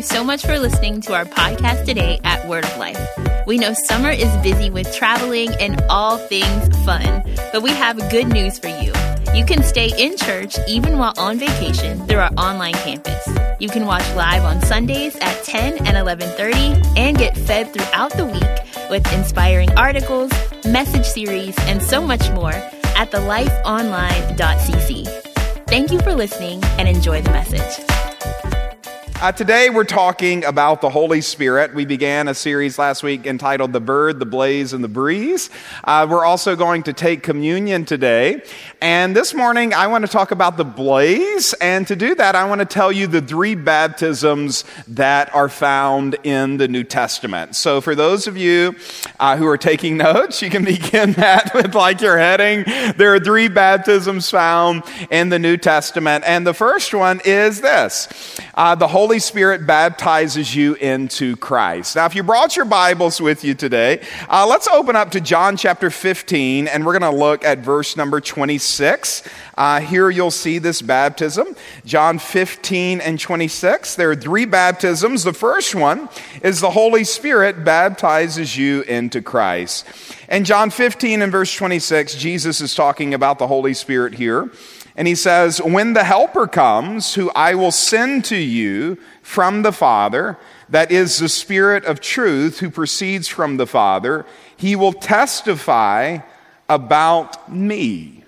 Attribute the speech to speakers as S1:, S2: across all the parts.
S1: you so much for listening to our podcast today at Word of Life. We know summer is busy with traveling and all things fun, but we have good news for you. You can stay in church even while on vacation through our online campus. You can watch live on Sundays at 10 and 11:30 and get fed throughout the week with inspiring articles, message series, and so much more at thelifeonline.cc. Thank you for listening and enjoy the message.
S2: Uh, today we're talking about the Holy Spirit. We began a series last week entitled The Bird, the Blaze, and the Breeze. Uh, we're also going to take communion today. And this morning I want to talk about the blaze. And to do that, I want to tell you the three baptisms that are found in the New Testament. So for those of you uh, who are taking notes, you can begin that with like your heading. There are three baptisms found in the New Testament. And the first one is this uh, the Holy Holy Spirit baptizes you into Christ. Now, if you brought your Bibles with you today, uh, let's open up to John chapter 15, and we're going to look at verse number 26. Uh, here you'll see this baptism. John 15 and 26. There are three baptisms. The first one is the Holy Spirit baptizes you into Christ. And John 15 and verse 26, Jesus is talking about the Holy Spirit here. And he says, When the Helper comes, who I will send to you from the Father, that is the Spirit of truth who proceeds from the Father, he will testify about me.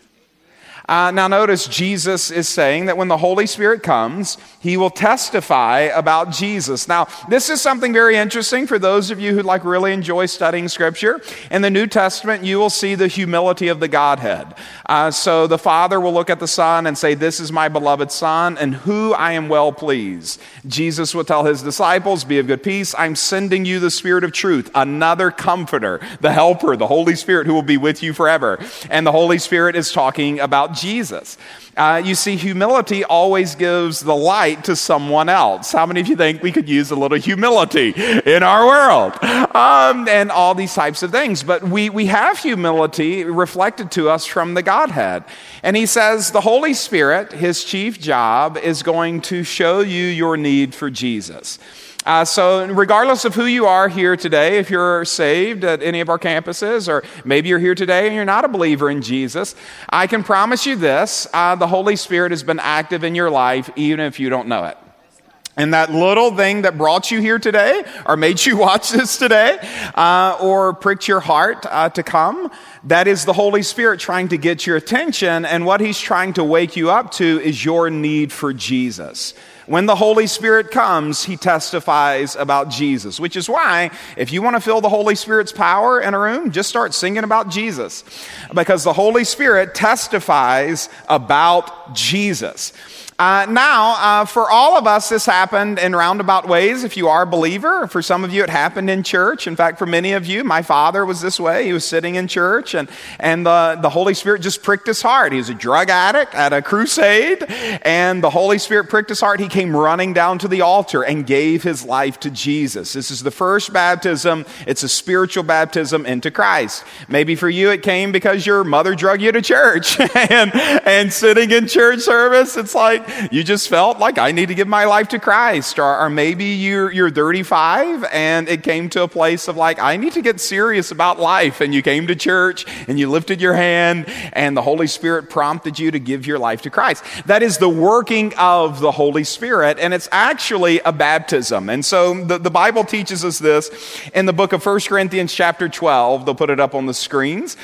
S2: Uh, now, notice Jesus is saying that when the Holy Spirit comes, he will testify about Jesus. Now, this is something very interesting for those of you who like really enjoy studying Scripture. In the New Testament, you will see the humility of the Godhead. Uh, so the Father will look at the Son and say, This is my beloved Son, and who I am well pleased. Jesus will tell his disciples, Be of good peace. I'm sending you the Spirit of truth, another comforter, the helper, the Holy Spirit who will be with you forever. And the Holy Spirit is talking about Jesus. Uh, you see, humility always gives the light to someone else. How many of you think we could use a little humility in our world? Um, and all these types of things. But we, we have humility reflected to us from the Godhead. And he says the Holy Spirit, his chief job, is going to show you your need for Jesus. Uh, so, regardless of who you are here today, if you're saved at any of our campuses, or maybe you're here today and you're not a believer in Jesus, I can promise you this uh, the Holy Spirit has been active in your life even if you don't know it. And that little thing that brought you here today, or made you watch this today, uh, or pricked your heart uh, to come, that is the Holy Spirit trying to get your attention. And what He's trying to wake you up to is your need for Jesus. When the Holy Spirit comes, he testifies about Jesus, which is why, if you want to feel the Holy Spirit's power in a room, just start singing about Jesus. Because the Holy Spirit testifies about Jesus. Uh, now, uh, for all of us, this happened in roundabout ways. If you are a believer, for some of you, it happened in church. In fact, for many of you, my father was this way. He was sitting in church, and, and the, the Holy Spirit just pricked his heart. He was a drug addict at a crusade, and the Holy Spirit pricked his heart. He came running down to the altar and gave his life to Jesus. This is the first baptism, it's a spiritual baptism into Christ. Maybe for you, it came because your mother drug you to church, and, and sitting in church service, it's like, you just felt like I need to give my life to Christ. Or, or maybe you're, you're 35 and it came to a place of like, I need to get serious about life. And you came to church and you lifted your hand and the Holy Spirit prompted you to give your life to Christ. That is the working of the Holy Spirit. And it's actually a baptism. And so the, the Bible teaches us this in the book of 1 Corinthians chapter 12. They'll put it up on the screens.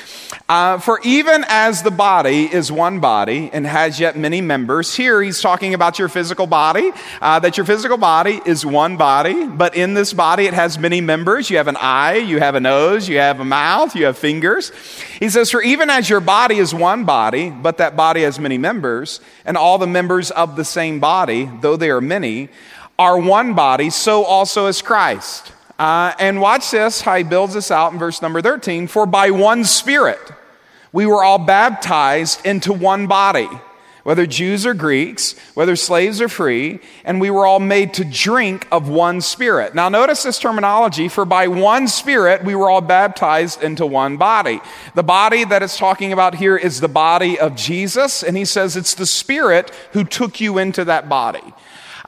S2: Uh, For even as the body is one body and has yet many members, here he's talking about your physical body, uh, that your physical body is one body, but in this body it has many members. You have an eye, you have a nose, you have a mouth, you have fingers. He says, For even as your body is one body, but that body has many members, and all the members of the same body, though they are many, are one body, so also is Christ. Uh, and watch this, how he builds this out in verse number 13. For by one Spirit, we were all baptized into one body, whether Jews or Greeks, whether slaves or free, and we were all made to drink of one Spirit. Now, notice this terminology for by one Spirit we were all baptized into one body. The body that it's talking about here is the body of Jesus, and he says it's the Spirit who took you into that body.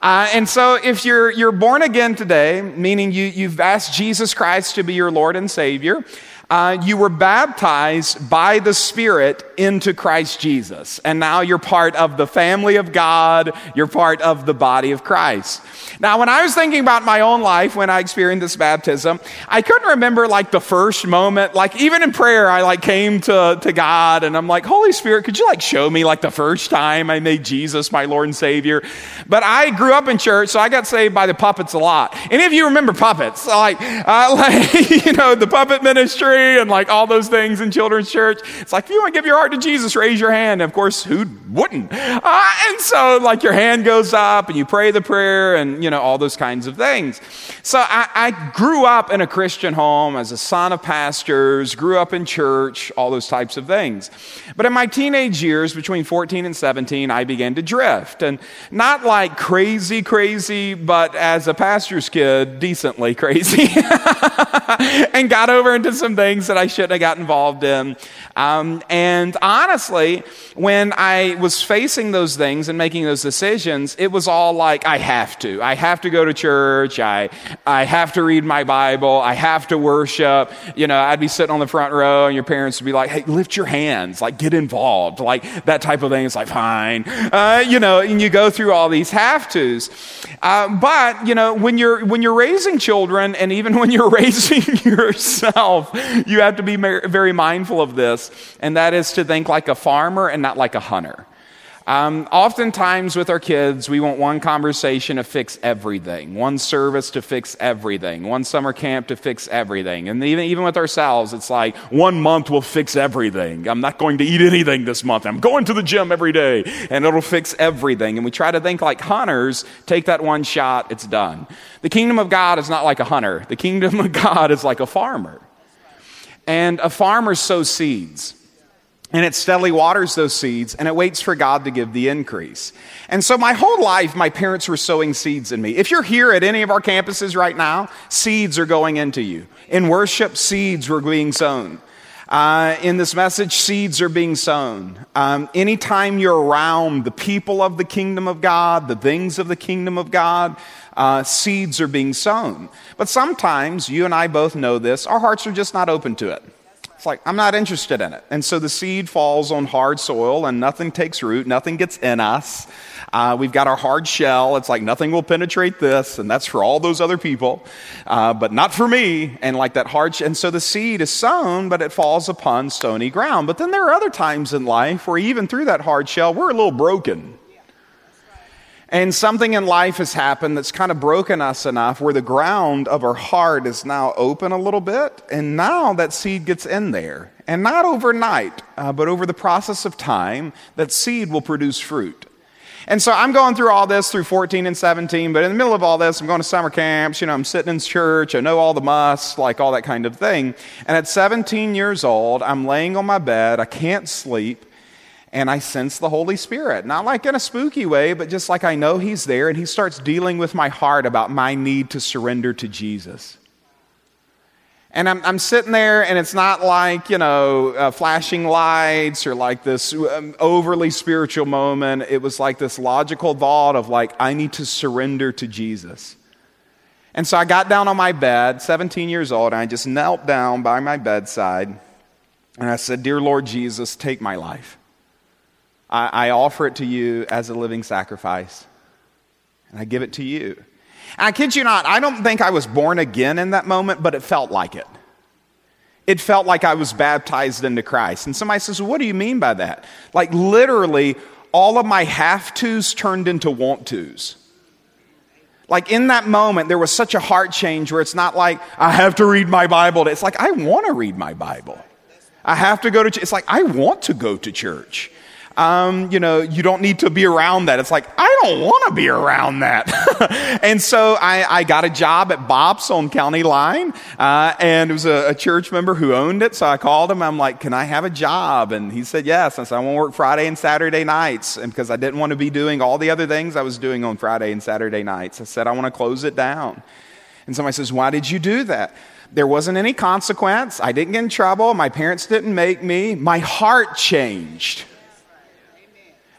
S2: Uh, and so, if you're, you're born again today, meaning you, you've asked Jesus Christ to be your Lord and Savior, uh, you were baptized by the Spirit into Christ Jesus. And now you're part of the family of God. You're part of the body of Christ. Now, when I was thinking about my own life when I experienced this baptism, I couldn't remember like the first moment. Like, even in prayer, I like came to, to God and I'm like, Holy Spirit, could you like show me like the first time I made Jesus my Lord and Savior? But I grew up in church, so I got saved by the puppets a lot. Any of you remember puppets? Like, uh, like you know, the puppet ministry and like all those things in children's church. It's like, if you want to give your heart to Jesus, raise your hand. And of course, who wouldn't? Uh, and so, like, your hand goes up and you pray the prayer and, you know, all those kinds of things. So I, I grew up in a Christian home as a son of pastors, grew up in church, all those types of things. But in my teenage years, between 14 and 17, I began to drift. And not like crazy, crazy, but as a pastor's kid, decently crazy. and got over into some things things that I shouldn't have got involved in. Um, and honestly, when I was facing those things and making those decisions, it was all like, I have to. I have to go to church. I, I have to read my Bible. I have to worship. You know, I'd be sitting on the front row and your parents would be like, hey, lift your hands, like get involved, like that type of thing. It's like, fine. Uh, you know, and you go through all these have tos. Uh, but, you know, when you're, when you're raising children and even when you're raising yourself, you have to be very mindful of this, and that is to think like a farmer and not like a hunter. Um, oftentimes with our kids, we want one conversation to fix everything, one service to fix everything, one summer camp to fix everything. And even, even with ourselves, it's like one month will fix everything. I'm not going to eat anything this month. I'm going to the gym every day, and it'll fix everything. And we try to think like hunters take that one shot, it's done. The kingdom of God is not like a hunter, the kingdom of God is like a farmer. And a farmer sows seeds. And it steadily waters those seeds and it waits for God to give the increase. And so my whole life, my parents were sowing seeds in me. If you're here at any of our campuses right now, seeds are going into you. In worship, seeds were being sown. Uh, in this message, seeds are being sown. Um, anytime you're around the people of the kingdom of God, the things of the kingdom of God, uh, seeds are being sown. But sometimes, you and I both know this, our hearts are just not open to it. It's like, I'm not interested in it. And so the seed falls on hard soil and nothing takes root, nothing gets in us. Uh, we've got our hard shell. It's like nothing will penetrate this, and that's for all those other people, uh, but not for me. And like that hard, sh- and so the seed is sown, but it falls upon stony ground. But then there are other times in life where even through that hard shell, we're a little broken. And something in life has happened that's kind of broken us enough where the ground of our heart is now open a little bit. And now that seed gets in there. And not overnight, uh, but over the process of time, that seed will produce fruit. And so I'm going through all this through 14 and 17, but in the middle of all this, I'm going to summer camps, you know, I'm sitting in church, I know all the musts, like all that kind of thing. And at 17 years old, I'm laying on my bed, I can't sleep, and I sense the Holy Spirit. Not like in a spooky way, but just like I know He's there, and He starts dealing with my heart about my need to surrender to Jesus. And I'm, I'm sitting there, and it's not like, you know, uh, flashing lights or like this um, overly spiritual moment. It was like this logical thought of, like, I need to surrender to Jesus. And so I got down on my bed, 17 years old, and I just knelt down by my bedside, and I said, Dear Lord Jesus, take my life. I, I offer it to you as a living sacrifice, and I give it to you. And I kid you not, I don't think I was born again in that moment, but it felt like it. It felt like I was baptized into Christ. And somebody says, well, What do you mean by that? Like, literally, all of my have tos turned into want tos. Like, in that moment, there was such a heart change where it's not like, I have to read my Bible. It's like, I want to read my Bible. I have to go to church. It's like, I want to go to church um, you know, you don't need to be around that. It's like, I don't want to be around that. and so I, I, got a job at Bob's on County Line, uh, and it was a, a, church member who owned it. So I called him. I'm like, can I have a job? And he said, yes. I said, I want to work Friday and Saturday nights. And because I didn't want to be doing all the other things I was doing on Friday and Saturday nights, I said, I want to close it down. And somebody says, why did you do that? There wasn't any consequence. I didn't get in trouble. My parents didn't make me. My heart changed.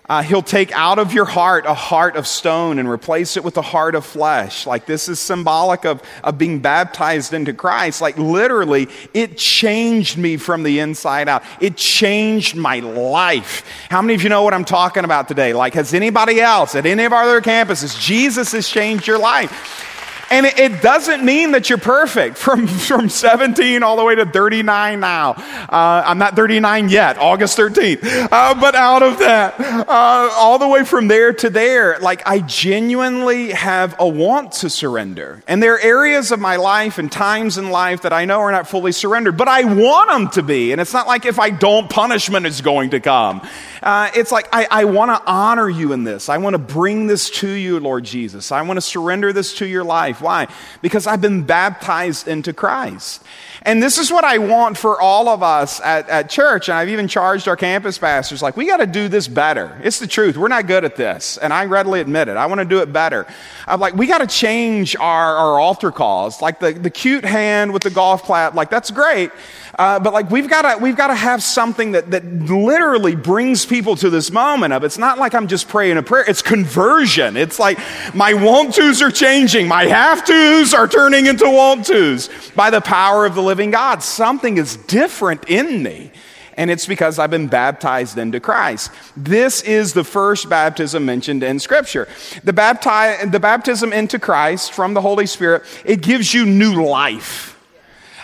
S2: Uh, he'll take out of your heart a heart of stone and replace it with a heart of flesh. Like this is symbolic of, of being baptized into Christ. Like literally, it changed me from the inside out. It changed my life. How many of you know what I'm talking about today? Like, has anybody else at any of our other campuses, Jesus has changed your life? And it, doesn't mean that you're perfect from, from 17 all the way to 39 now. Uh, I'm not 39 yet, August 13th. Uh, but out of that, uh, all the way from there to there, like I genuinely have a want to surrender. And there are areas of my life and times in life that I know are not fully surrendered, but I want them to be. And it's not like if I don't, punishment is going to come. Uh, it's like I, I want to honor you in this. I want to bring this to you, Lord Jesus. I want to surrender this to your life. Why? Because I've been baptized into Christ. And this is what I want for all of us at, at church. And I've even charged our campus pastors, like, we got to do this better. It's the truth. We're not good at this. And I readily admit it. I want to do it better. I'm like, we got to change our, our altar calls. Like the, the cute hand with the golf clap, like, that's great. Uh, but like we've got to we've got to have something that that literally brings people to this moment of it's not like I'm just praying a prayer. It's conversion. It's like my want tos are changing. My have tos are turning into want tos by the power of the living God. Something is different in me. And it's because I've been baptized into Christ. This is the first baptism mentioned in Scripture. The, bapti- the baptism into Christ from the Holy Spirit, it gives you new life.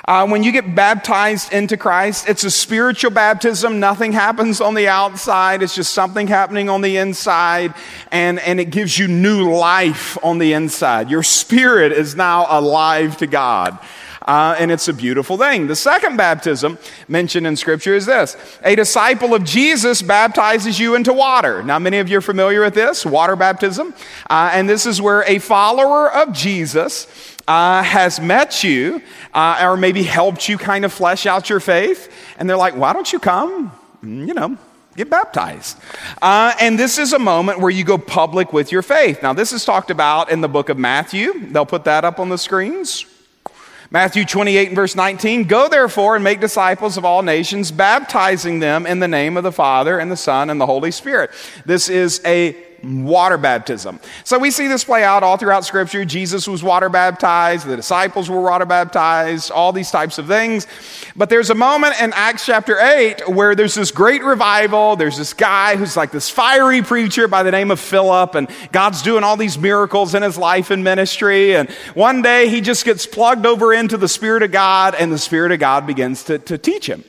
S2: Uh, when you get baptized into Christ, it's a spiritual baptism. Nothing happens on the outside. It's just something happening on the inside. And, and it gives you new life on the inside. Your spirit is now alive to God. Uh, and it's a beautiful thing. The second baptism mentioned in Scripture is this a disciple of Jesus baptizes you into water. Now, many of you are familiar with this water baptism. Uh, and this is where a follower of Jesus uh, has met you uh, or maybe helped you kind of flesh out your faith, and they're like, why don't you come? Mm, you know, get baptized. Uh, and this is a moment where you go public with your faith. Now, this is talked about in the book of Matthew. They'll put that up on the screens. Matthew 28 and verse 19 Go therefore and make disciples of all nations, baptizing them in the name of the Father and the Son and the Holy Spirit. This is a water baptism. So we see this play out all throughout Scripture. Jesus was water baptized, the disciples were water baptized, all these types of things. But there's a moment in Acts chapter 8 where there's this great revival. There's this guy who's like this fiery preacher by the name of Philip, and God's doing all these miracles in his life and ministry. And one day he just gets plugged over into the Spirit of God, and the Spirit of God begins to, to teach him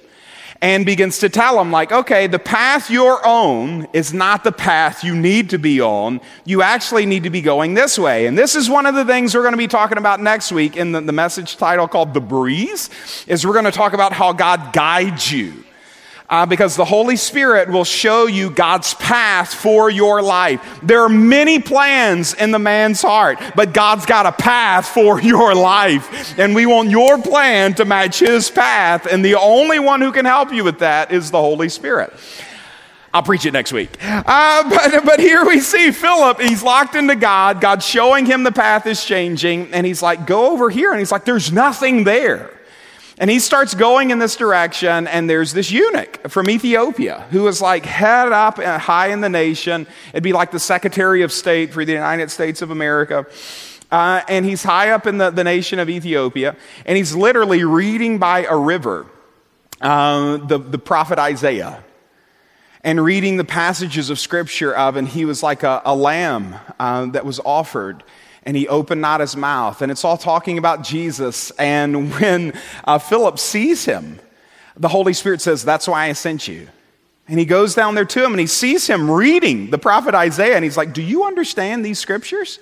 S2: and begins to tell them, like, okay, the path you're on is not the path you need to be on. You actually need to be going this way. And this is one of the things we're going to be talking about next week in the, the message title called The Breeze, is we're going to talk about how God guides you uh, because the Holy Spirit will show you God's path for your life. There are many plans in the man's heart, but God's got a path for your life. And we want your plan to match his path. And the only one who can help you with that is the Holy Spirit. I'll preach it next week. Uh, but, but here we see Philip, he's locked into God. God's showing him the path is changing. And he's like, go over here. And he's like, there's nothing there. And he starts going in this direction, and there's this eunuch from Ethiopia who is like head up high in the nation. It'd be like the Secretary of State for the United States of America. Uh, and he's high up in the, the nation of Ethiopia, and he's literally reading by a river uh, the, the prophet Isaiah and reading the passages of scripture of, and he was like a, a lamb uh, that was offered and he opened not his mouth. And it's all talking about Jesus. And when uh, Philip sees him, the Holy Spirit says, That's why I sent you. And he goes down there to him and he sees him reading the prophet Isaiah. And he's like, Do you understand these scriptures?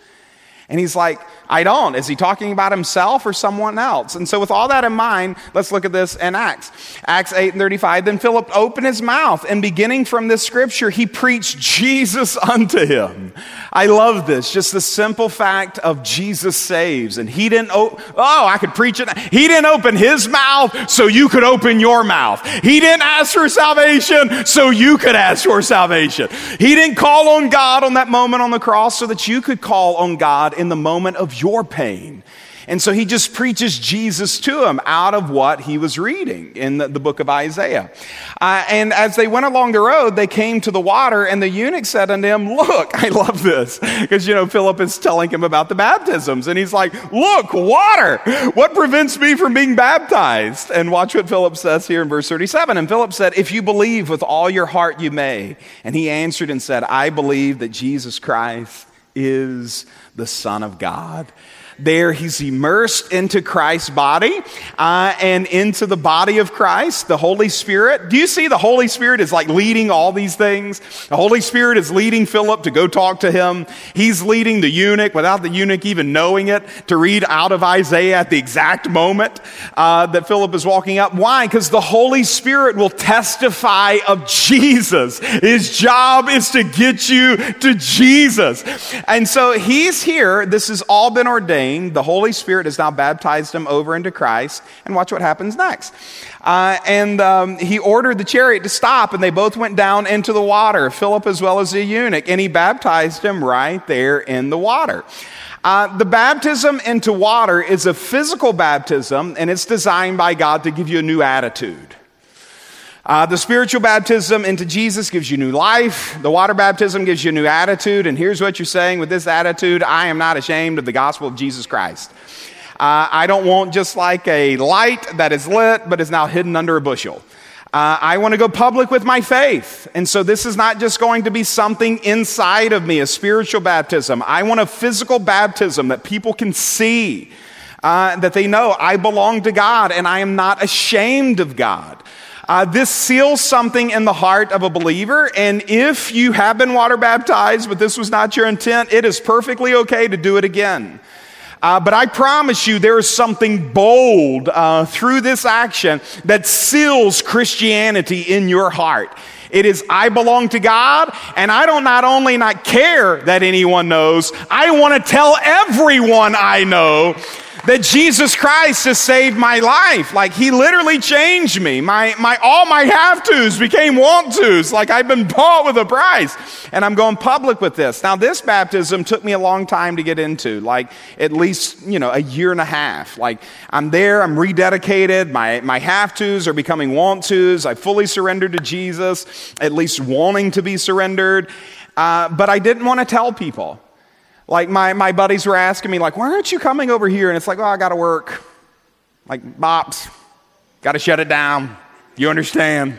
S2: And he's like, I don't. Is he talking about himself or someone else? And so, with all that in mind, let's look at this in Acts. Acts 8 and 35. Then Philip opened his mouth, and beginning from this scripture, he preached Jesus unto him. I love this. Just the simple fact of Jesus saves. And he didn't, oh, oh, I could preach it. He didn't open his mouth so you could open your mouth. He didn't ask for salvation so you could ask for salvation. He didn't call on God on that moment on the cross so that you could call on God in the moment of your pain. And so he just preaches Jesus to him out of what he was reading in the, the book of Isaiah. Uh, and as they went along the road, they came to the water, and the eunuch said unto him, Look, I love this. Because, you know, Philip is telling him about the baptisms. And he's like, Look, water. What prevents me from being baptized? And watch what Philip says here in verse 37. And Philip said, If you believe with all your heart, you may. And he answered and said, I believe that Jesus Christ is the Son of God there he's immersed into Christ's body uh, and into the body of Christ, the Holy Spirit. Do you see the Holy Spirit is like leading all these things? The Holy Spirit is leading Philip to go talk to him. He's leading the eunuch without the eunuch even knowing it to read out of Isaiah at the exact moment uh, that Philip is walking up. Why? Because the Holy Spirit will testify of Jesus. His job is to get you to Jesus. And so he's here. This has all been the Holy Spirit has now baptized him over into Christ. And watch what happens next. Uh, and um, he ordered the chariot to stop, and they both went down into the water, Philip as well as the eunuch, and he baptized him right there in the water. Uh, the baptism into water is a physical baptism, and it's designed by God to give you a new attitude. Uh, the spiritual baptism into Jesus gives you new life. The water baptism gives you a new attitude. And here's what you're saying with this attitude I am not ashamed of the gospel of Jesus Christ. Uh, I don't want just like a light that is lit but is now hidden under a bushel. Uh, I want to go public with my faith. And so this is not just going to be something inside of me, a spiritual baptism. I want a physical baptism that people can see, uh, that they know I belong to God and I am not ashamed of God. Uh, this seals something in the heart of a believer, and if you have been water baptized, but this was not your intent, it is perfectly okay to do it again. Uh, but I promise you, there is something bold uh, through this action that seals Christianity in your heart. It is, I belong to God, and I don't not only not care that anyone knows, I want to tell everyone I know that Jesus Christ has saved my life. Like he literally changed me. My, my, all my have tos became want tos. Like I've been bought with a price. And I'm going public with this. Now, this baptism took me a long time to get into, like at least, you know, a year and a half. Like I'm there, I'm rededicated. My, my have tos are becoming want tos. I fully surrendered to Jesus, at least wanting to be surrendered. Uh, but I didn't want to tell people. Like my, my buddies were asking me, like, why aren't you coming over here? And it's like, oh, I got to work. Like, Bob's, got to shut it down. You understand?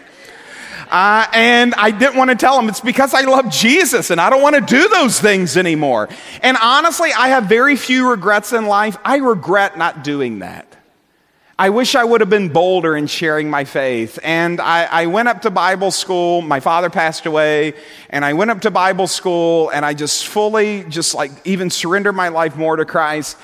S2: Uh, and I didn't want to tell them it's because I love Jesus and I don't want to do those things anymore. And honestly, I have very few regrets in life. I regret not doing that. I wish I would have been bolder in sharing my faith. And I, I, went up to Bible school. My father passed away. And I went up to Bible school and I just fully, just like even surrendered my life more to Christ.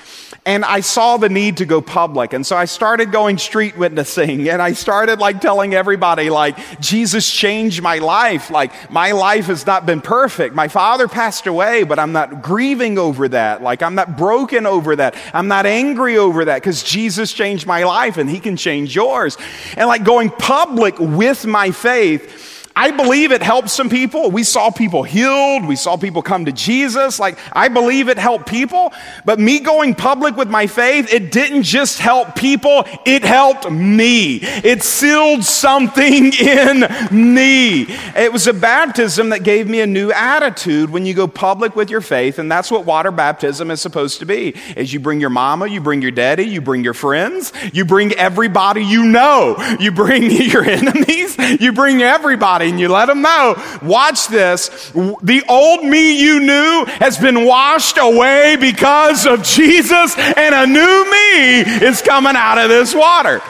S2: And I saw the need to go public. And so I started going street witnessing and I started like telling everybody, like, Jesus changed my life. Like, my life has not been perfect. My father passed away, but I'm not grieving over that. Like, I'm not broken over that. I'm not angry over that because Jesus changed my life and he can change yours. And like going public with my faith I believe it helped some people. We saw people healed. We saw people come to Jesus. Like, I believe it helped people. But me going public with my faith, it didn't just help people, it helped me. It sealed something in me. It was a baptism that gave me a new attitude when you go public with your faith. And that's what water baptism is supposed to be. Is you bring your mama, you bring your daddy, you bring your friends, you bring everybody you know. You bring your enemies, you bring everybody and you let them know, watch this. The old me you knew has been washed away because of Jesus, and a new me is coming out of this water.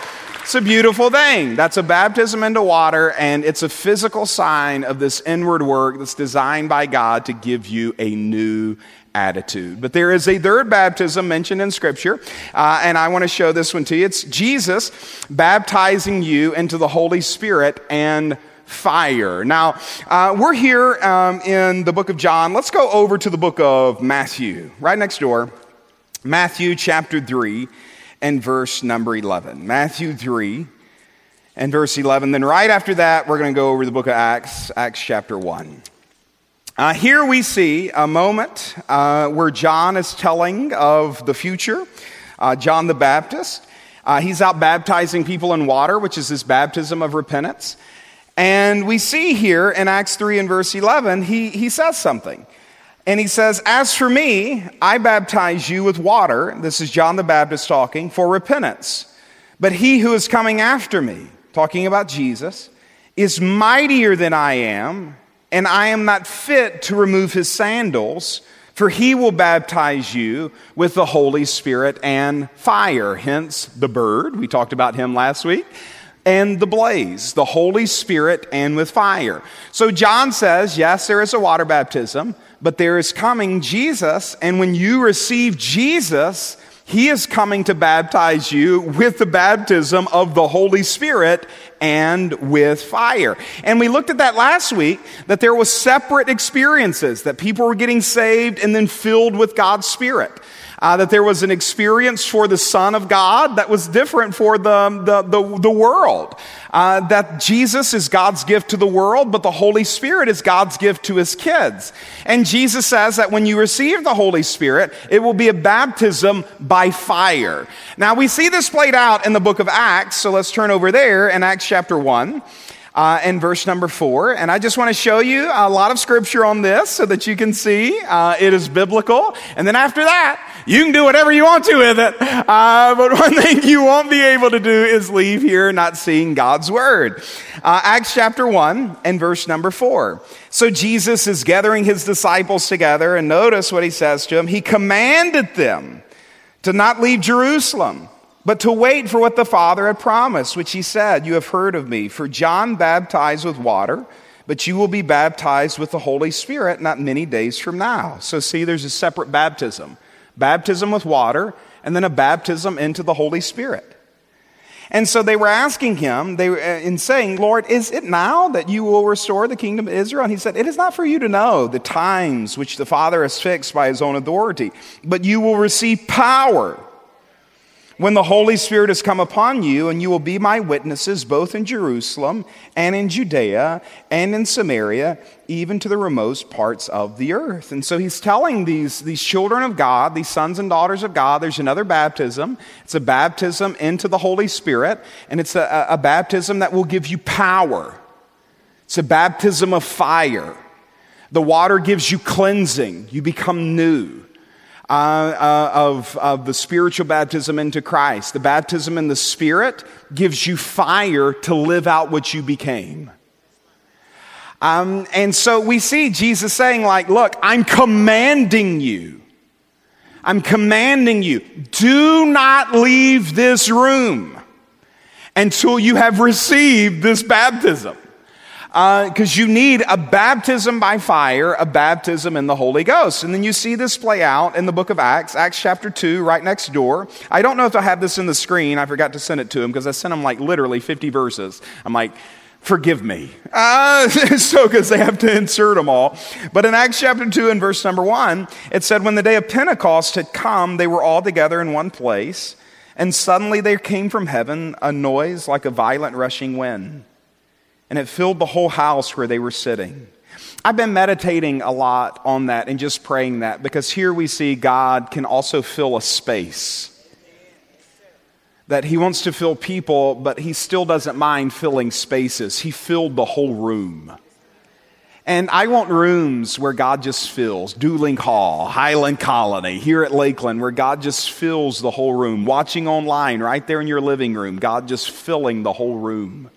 S2: It's a beautiful thing. That's a baptism into water, and it's a physical sign of this inward work that's designed by God to give you a new attitude. But there is a third baptism mentioned in Scripture, uh, and I want to show this one to you. It's Jesus baptizing you into the Holy Spirit and fire. Now, uh, we're here um, in the book of John. Let's go over to the book of Matthew, right next door. Matthew chapter 3 and verse number 11. Matthew 3 and verse 11. Then, right after that, we're going to go over the book of Acts, Acts chapter 1. Uh, here we see a moment uh, where John is telling of the future uh, John the Baptist. Uh, he's out baptizing people in water, which is this baptism of repentance. And we see here in Acts 3 and verse 11, he, he says something. And he says, As for me, I baptize you with water. This is John the Baptist talking for repentance. But he who is coming after me, talking about Jesus, is mightier than I am, and I am not fit to remove his sandals, for he will baptize you with the Holy Spirit and fire. Hence the bird, we talked about him last week, and the blaze, the Holy Spirit and with fire. So John says, yes, there is a water baptism, but there is coming Jesus, and when you receive Jesus, he is coming to baptize you with the baptism of the Holy Spirit and with fire. And we looked at that last week that there was separate experiences that people were getting saved and then filled with God's Spirit uh, that there was an experience for the Son of God that was different for the, the, the, the world. Uh, that Jesus is God's gift to the world, but the Holy Spirit is God's gift to his kids. And Jesus says that when you receive the Holy Spirit, it will be a baptism by fire. Now we see this played out in the book of Acts, so let's turn over there in Acts chapter 1 uh, in verse number four. And I just want to show you a lot of scripture on this so that you can see uh, it is biblical. And then after that, you can do whatever you want to with it. Uh, but one thing you won't be able to do is leave here not seeing God's word. Uh, Acts chapter 1 and verse number 4. So Jesus is gathering his disciples together, and notice what he says to them. He commanded them to not leave Jerusalem but to wait for what the Father had promised, which he said, You have heard of me. For John baptized with water, but you will be baptized with the Holy Spirit not many days from now. So, see, there's a separate baptism baptism with water, and then a baptism into the Holy Spirit. And so they were asking him, they were uh, in saying, Lord, is it now that you will restore the kingdom of Israel? And he said, It is not for you to know the times which the Father has fixed by his own authority, but you will receive power when the Holy Spirit has come upon you, and you will be my witnesses both in Jerusalem and in Judea and in Samaria, even to the remote parts of the earth. And so he's telling these, these children of God, these sons and daughters of God, there's another baptism. It's a baptism into the Holy Spirit, and it's a, a baptism that will give you power. It's a baptism of fire. The water gives you cleansing, you become new uh, uh, of, of the spiritual baptism into Christ. The baptism in the Spirit gives you fire to live out what you became. Um, and so we see Jesus saying, like, look, I'm commanding you. I'm commanding you, do not leave this room until you have received this baptism because uh, you need a baptism by fire, a baptism in the Holy Ghost. And then you see this play out in the book of Acts, Acts chapter 2, right next door. I don't know if I have this in the screen. I forgot to send it to him because I sent him like literally 50 verses. I'm like, forgive me. Uh, so, because they have to insert them all. But in Acts chapter 2 and verse number 1, it said, When the day of Pentecost had come, they were all together in one place. And suddenly there came from heaven a noise like a violent rushing wind and it filled the whole house where they were sitting. I've been meditating a lot on that and just praying that because here we see God can also fill a space. That He wants to fill people, but He still doesn't mind filling spaces. He filled the whole room. And I want rooms where God just fills. Duling Hall, Highland Colony, here at Lakeland, where God just fills the whole room. Watching online, right there in your living room, God just filling the whole room.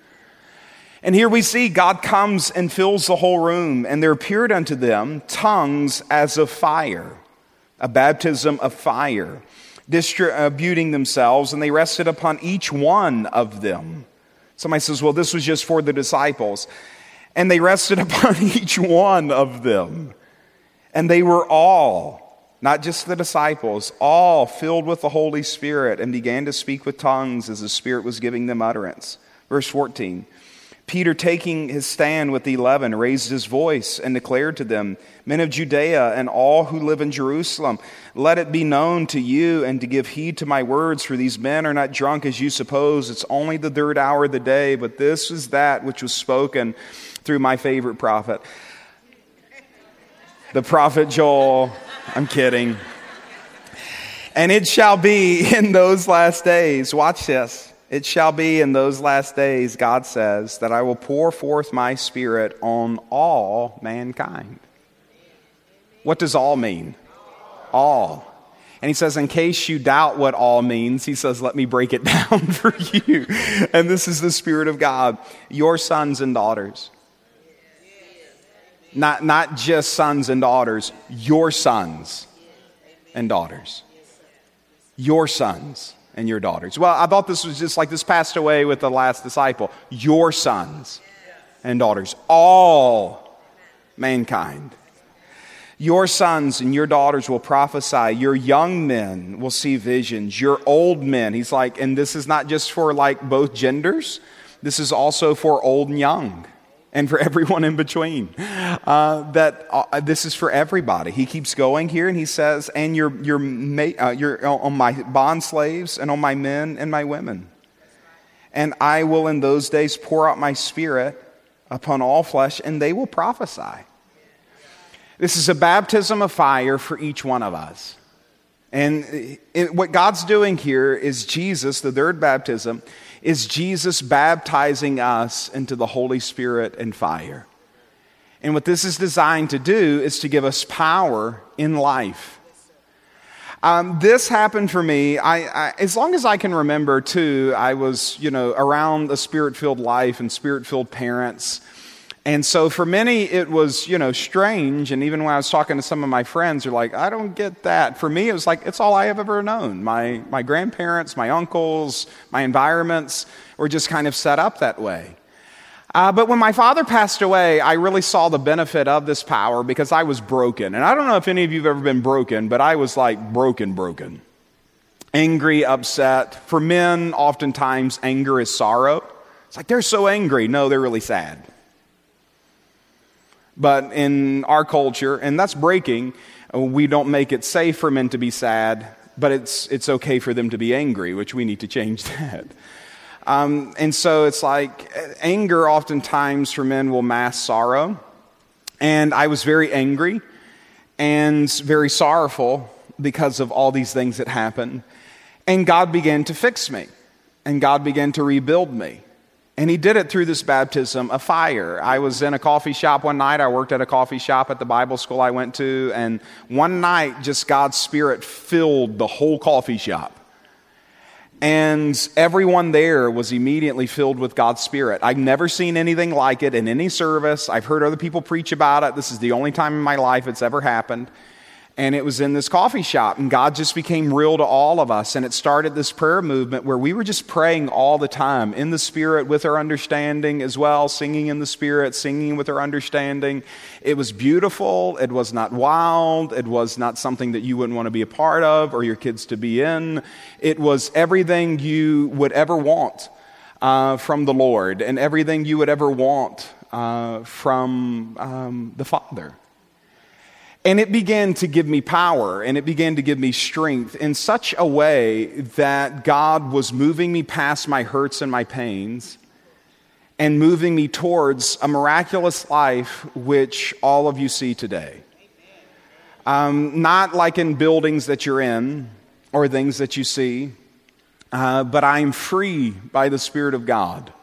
S2: And here we see God comes and fills the whole room, and there appeared unto them tongues as of fire, a baptism of fire, distributing themselves, and they rested upon each one of them. Somebody says, Well, this was just for the disciples. And they rested upon each one of them. And they were all, not just the disciples, all filled with the Holy Spirit and began to speak with tongues as the Spirit was giving them utterance. Verse 14. Peter, taking his stand with the eleven, raised his voice and declared to them, Men of Judea and all who live in Jerusalem, let it be known to you and to give heed to my words, for these men are not drunk as you suppose. It's only the third hour of the day, but this is that which was spoken through my favorite prophet, the prophet Joel. I'm kidding. And it shall be in those last days, watch this. It shall be in those last days, God says, that I will pour forth my spirit on all mankind. What does all mean? All. And he says, in case you doubt what all means, he says, let me break it down for you. And this is the Spirit of God. Your sons and daughters. Not, not just sons and daughters, your sons and daughters. Your sons and your daughters. Well, I thought this was just like this passed away with the last disciple. Your sons and daughters. All mankind. Your sons and your daughters will prophesy. Your young men will see visions. Your old men. He's like, and this is not just for like both genders, this is also for old and young and for everyone in between. Uh, that uh, this is for everybody. He keeps going here and he says, and your, your, uh, your, on my bond slaves and on my men and my women. And I will in those days pour out my spirit upon all flesh and they will prophesy. This is a baptism of fire for each one of us. And it, what God's doing here is Jesus, the third baptism, is Jesus baptizing us into the Holy Spirit and fire. And what this is designed to do is to give us power in life. Um, this happened for me. I, I, as long as I can remember, too, I was, you know, around a spirit-filled life and spirit-filled parents. And so for many, it was, you know, strange. And even when I was talking to some of my friends, they're like, I don't get that. For me, it was like, it's all I have ever known. My, my grandparents, my uncles, my environments were just kind of set up that way. Uh, but when my father passed away, I really saw the benefit of this power because I was broken. And I don't know if any of you have ever been broken, but I was like broken, broken. Angry, upset. For men, oftentimes, anger is sorrow. It's like they're so angry. No, they're really sad. But in our culture, and that's breaking, we don't make it safe for men to be sad, but it's, it's okay for them to be angry, which we need to change that. Um, and so it's like anger, oftentimes for men, will mask sorrow. And I was very angry and very sorrowful because of all these things that happened. And God began to fix me, and God began to rebuild me. And he did it through this baptism of fire. I was in a coffee shop one night. I worked at a coffee shop at the Bible school I went to. And one night, just God's Spirit filled the whole coffee shop. And everyone there was immediately filled with God's Spirit. I've never seen anything like it in any service. I've heard other people preach about it. This is the only time in my life it's ever happened and it was in this coffee shop and god just became real to all of us and it started this prayer movement where we were just praying all the time in the spirit with our understanding as well singing in the spirit singing with our understanding. It was beautiful. It was not wild. It was not something that you wouldn't want to be a part of or your kids to be in. It was everything you would ever want uh, from the lord and everything you would ever want uh, from um, the father and it began to give me power and it began to give me strength in such a way that God was moving me past my hurts and my pains and moving me towards a miraculous life which all of you see today. Um, not like in buildings that you're in or things that you see, uh, but I'm free by the Spirit of God.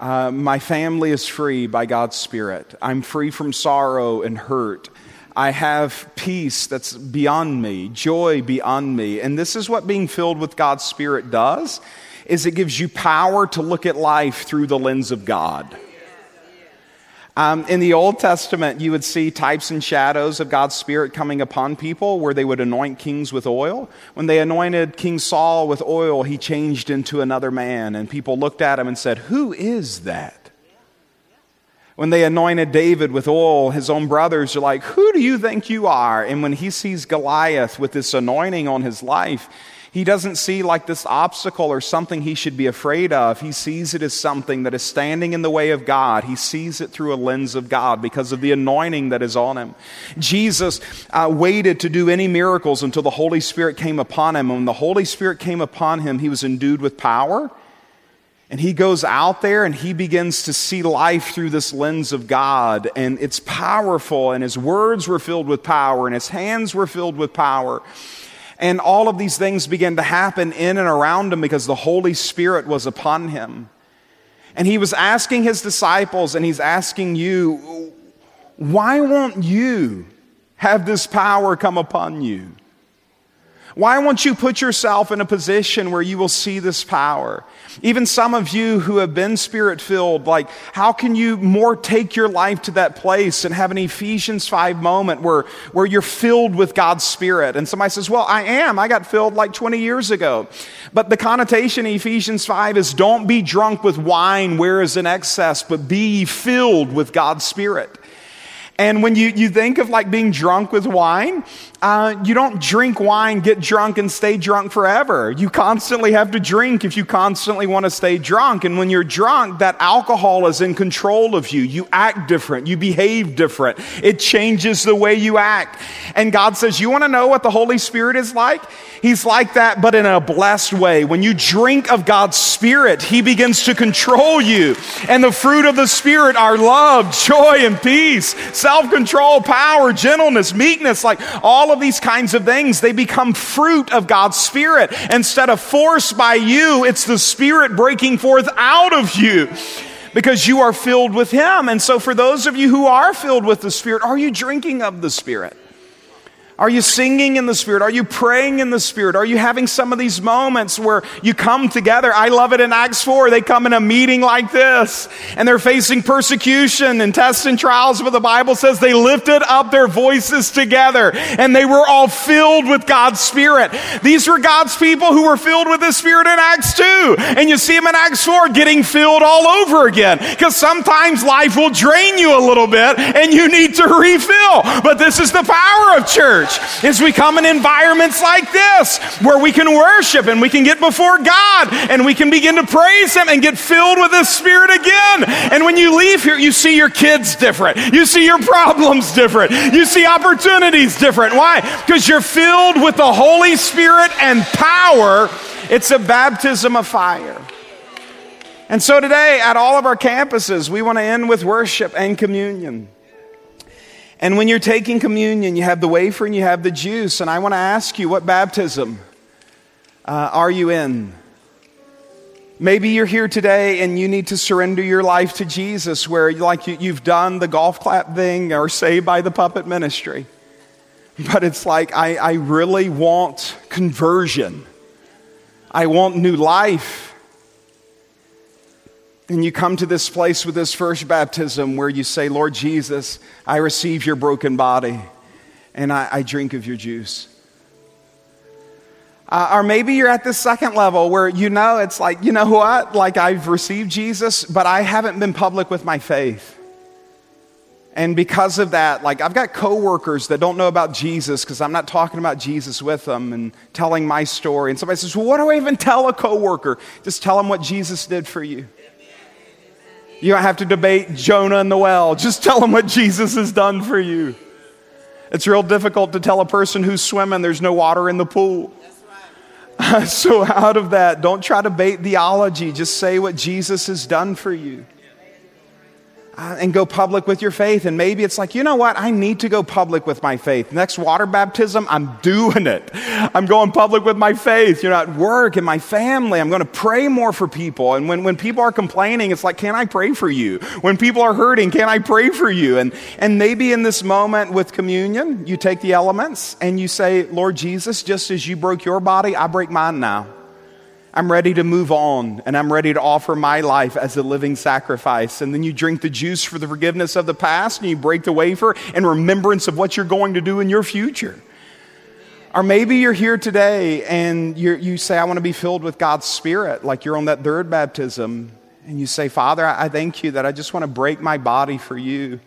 S2: Uh, my family is free by God's Spirit. I'm free from sorrow and hurt. I have peace that's beyond me, joy beyond me. And this is what being filled with God's Spirit does is it gives you power to look at life through the lens of God. Um, in the Old Testament, you would see types and shadows of God's Spirit coming upon people where they would anoint kings with oil. When they anointed King Saul with oil, he changed into another man, and people looked at him and said, Who is that? When they anointed David with oil, his own brothers are like, Who do you think you are? And when he sees Goliath with this anointing on his life, he doesn't see like this obstacle or something he should be afraid of. He sees it as something that is standing in the way of God. He sees it through a lens of God because of the anointing that is on him. Jesus uh, waited to do any miracles until the Holy Spirit came upon him. And when the Holy Spirit came upon him, he was endued with power. And he goes out there and he begins to see life through this lens of God. And it's powerful. And his words were filled with power and his hands were filled with power. And all of these things began to happen in and around him because the Holy Spirit was upon him. And he was asking his disciples, and he's asking you, why won't you have this power come upon you? Why won't you put yourself in a position where you will see this power? Even some of you who have been spirit filled, like, how can you more take your life to that place and have an Ephesians 5 moment where, where you're filled with God's Spirit? And somebody says, Well, I am. I got filled like 20 years ago. But the connotation in Ephesians 5 is don't be drunk with wine where is in excess, but be filled with God's Spirit. And when you, you think of like being drunk with wine, uh, you don't drink wine, get drunk, and stay drunk forever. You constantly have to drink if you constantly want to stay drunk. And when you're drunk, that alcohol is in control of you. You act different, you behave different. It changes the way you act. And God says, You want to know what the Holy Spirit is like? He's like that, but in a blessed way. When you drink of God's Spirit, He begins to control you. And the fruit of the Spirit are love, joy, and peace, self control, power, gentleness, meekness, like all of these kinds of things, they become fruit of God's Spirit. Instead of force by you, it's the Spirit breaking forth out of you because you are filled with Him. And so, for those of you who are filled with the Spirit, are you drinking of the Spirit? Are you singing in the Spirit? Are you praying in the Spirit? Are you having some of these moments where you come together? I love it in Acts 4. They come in a meeting like this and they're facing persecution and tests and trials, but the Bible says they lifted up their voices together and they were all filled with God's Spirit. These were God's people who were filled with the Spirit in Acts 2. And you see them in Acts 4 getting filled all over again because sometimes life will drain you a little bit and you need to refill. But this is the power of church church is we come in environments like this where we can worship and we can get before God and we can begin to praise Him and get filled with His Spirit again. And when you leave here, you see your kids different. You see your problems different. You see opportunities different. Why? Because you're filled with the Holy Spirit and power. It's a baptism of fire. And so today, at all of our campuses, we want to end with worship and communion. And when you're taking communion, you have the wafer and you have the juice. And I want to ask you, what baptism uh, are you in? Maybe you're here today and you need to surrender your life to Jesus, where like you, you've done the golf clap thing or saved by the puppet ministry. But it's like, I, I really want conversion. I want new life. And you come to this place with this first baptism where you say, Lord Jesus, I receive your broken body and I, I drink of your juice. Uh, or maybe you're at the second level where you know it's like, you know what? Like I've received Jesus, but I haven't been public with my faith. And because of that, like I've got coworkers that don't know about Jesus because I'm not talking about Jesus with them and telling my story. And somebody says, Well, what do I even tell a coworker? Just tell them what Jesus did for you. You don't have to debate Jonah and the well. Just tell them what Jesus has done for you. It's real difficult to tell a person who's swimming there's no water in the pool. So, out of that, don't try to bait theology. Just say what Jesus has done for you uh, and go public with your faith. And maybe it's like, you know what? I need to go public with my faith. Next water baptism, I'm doing it. I'm going public with my faith. You know, at work, in my family, I'm going to pray more for people. And when, when people are complaining, it's like, can I pray for you? When people are hurting, can I pray for you? And, and maybe in this moment with communion, you take the elements and you say, Lord Jesus, just as you broke your body, I break mine now. I'm ready to move on and I'm ready to offer my life as a living sacrifice. And then you drink the juice for the forgiveness of the past and you break the wafer in remembrance of what you're going to do in your future. Or maybe you're here today and you say, I want to be filled with God's Spirit, like you're on that third baptism. And you say, Father, I thank you that I just want to break my body for you.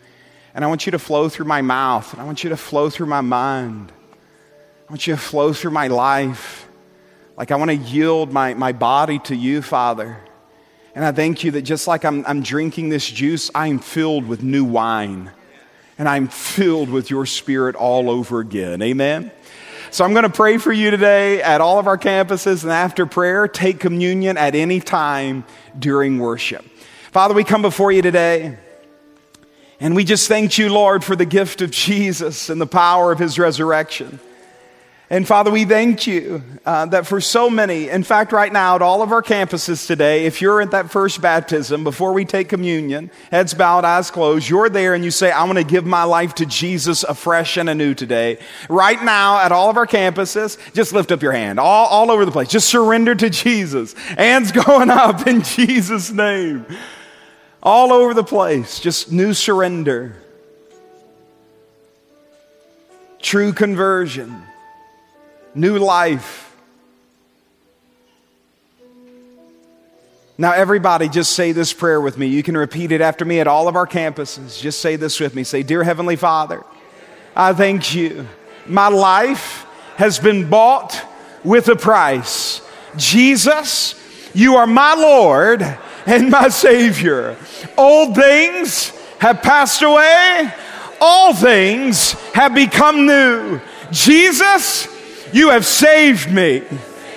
S2: And I want you to flow through my mouth. And I want you to flow through my mind. I want you to flow through my life. Like, I want to yield my, my body to you, Father. And I thank you that just like I'm, I'm drinking this juice, I'm filled with new wine. And I'm filled with your spirit all over again. Amen? So I'm going to pray for you today at all of our campuses. And after prayer, take communion at any time during worship. Father, we come before you today. And we just thank you, Lord, for the gift of Jesus and the power of his resurrection. And Father, we thank you uh, that for so many, in fact, right now at all of our campuses today, if you're at that first baptism before we take communion, heads bowed, eyes closed, you're there and you say, I want to give my life to Jesus afresh and anew today. Right now at all of our campuses, just lift up your hand all, all over the place. Just surrender to Jesus. Hands going up in Jesus' name. All over the place, just new surrender. True conversion new life. Now, everybody, just say this prayer with me. You can repeat it after me at all of our campuses. Just say this with me. Say, Dear Heavenly Father, I thank you. My life has been bought with a price. Jesus, you are my Lord and my Savior. Old things have passed away, all things have become new. Jesus, you have saved me.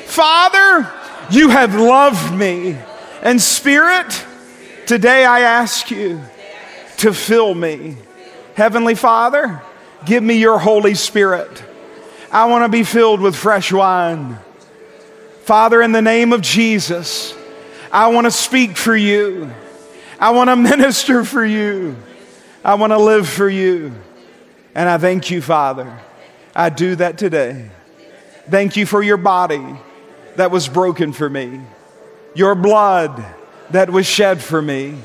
S2: Father, you have loved me. And Spirit, today I ask you to fill me. Heavenly Father, give me your Holy Spirit. I want to be filled with fresh wine. Father, in the name of Jesus, I want to speak for you. I want to minister for you. I want to live for you. And I thank you, Father. I do that today. Thank you for your body that was broken for me, your blood that was shed for me,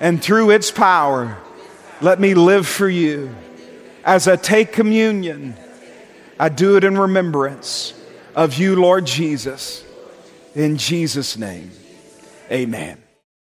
S2: and through its power, let me live for you. As I take communion, I do it in remembrance of you, Lord Jesus. In Jesus' name, amen.